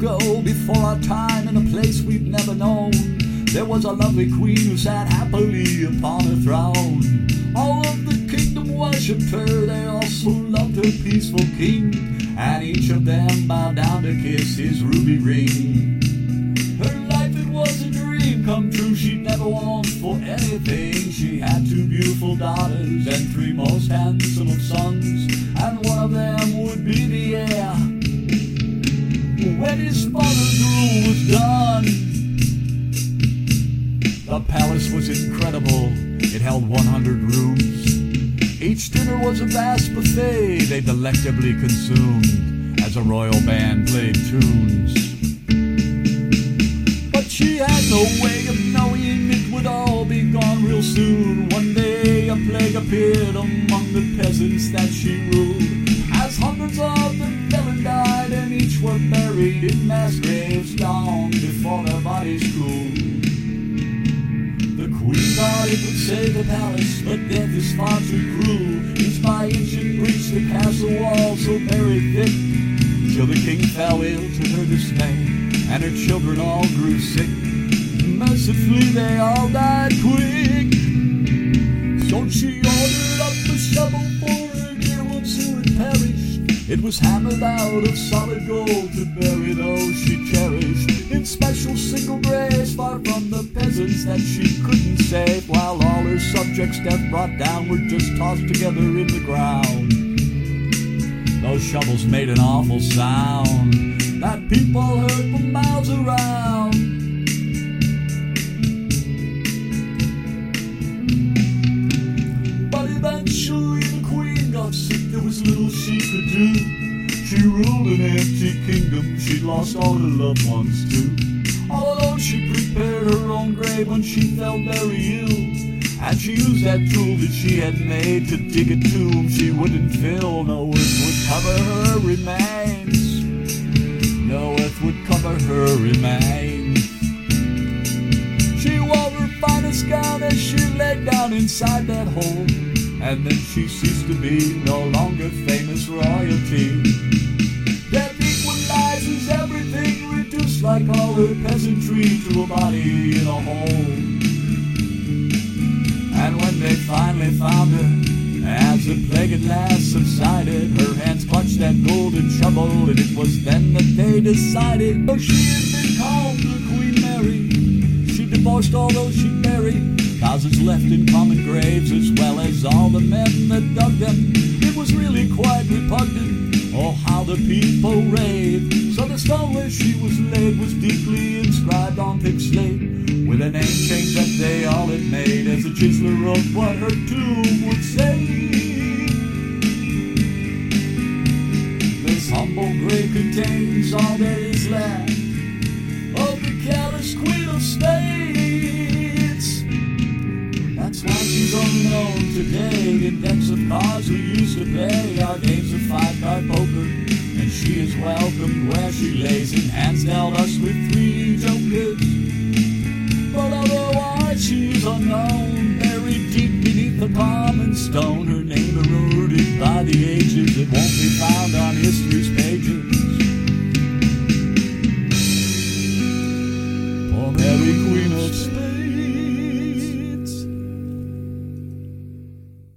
ago, before our time, in a place we've never known, there was a lovely queen who sat happily upon her throne. All of the kingdom worshipped her, they also loved her peaceful king, and each of them bowed down to kiss his ruby ring. Her life, it was a dream come true, she never longed for anything. She had two beautiful daughters and three most handsome of sons, and one of them would be the heir the palace was incredible. It held 100 rooms. Each dinner was a vast buffet they delectably consumed as a royal band played tunes. But she had no way of knowing it would all be gone real soon. One day a plague appeared among the peasants that she ruled. As hundreds of them fell and died, and each were buried in mass graves long before their bodies cooled. The queen thought it would save the palace, but is far too cruel. Inch by inch it breached the castle wall so very thick, till the king fell ill to her dismay, and her children all grew sick. Mercifully they all died quick. So she ordered up a shovel for her dear ones who had perished. It was hammered out of solid gold to bury those she cherished in special single the that she couldn't save, while all her subjects death brought down were just tossed together in the ground. Those shovels made an awful sound that people heard for miles around. But eventually the queen got sick, there was little she could do. She ruled an empty kingdom, she lost all her loved ones too. All alone she prepared her own grave when she fell very ill. And she used that tool that she had made to dig a tomb she wouldn't fill. No earth would cover her remains. No earth would cover her remains. She wore her finest gown as she lay down inside that hole. And then she ceased to be no longer famous royalty. Death equalizes everything, peasantry to a body in a hole. And when they finally found her, as the plague at last subsided, her hands clutched that golden shovel, and it was then that they decided. Oh, she had been called the Queen Mary. She divorced all those she married, thousands left in common graves, as well as all the men that dug them. She was deeply inscribed on thick slate with a name change that they all had made as the chiseler wrote what her tomb would say. This humble grave contains all that is left of the callous queen of spades. That's why she's unknown today in decks of cards we used to play our games of five-card poker. And she is lays now us with three duplicates, but otherwise she's unknown. Buried deep beneath the palm and stone, her name eroded by the ages. It won't be found on history's pages. Poor Mary Queen of Spades.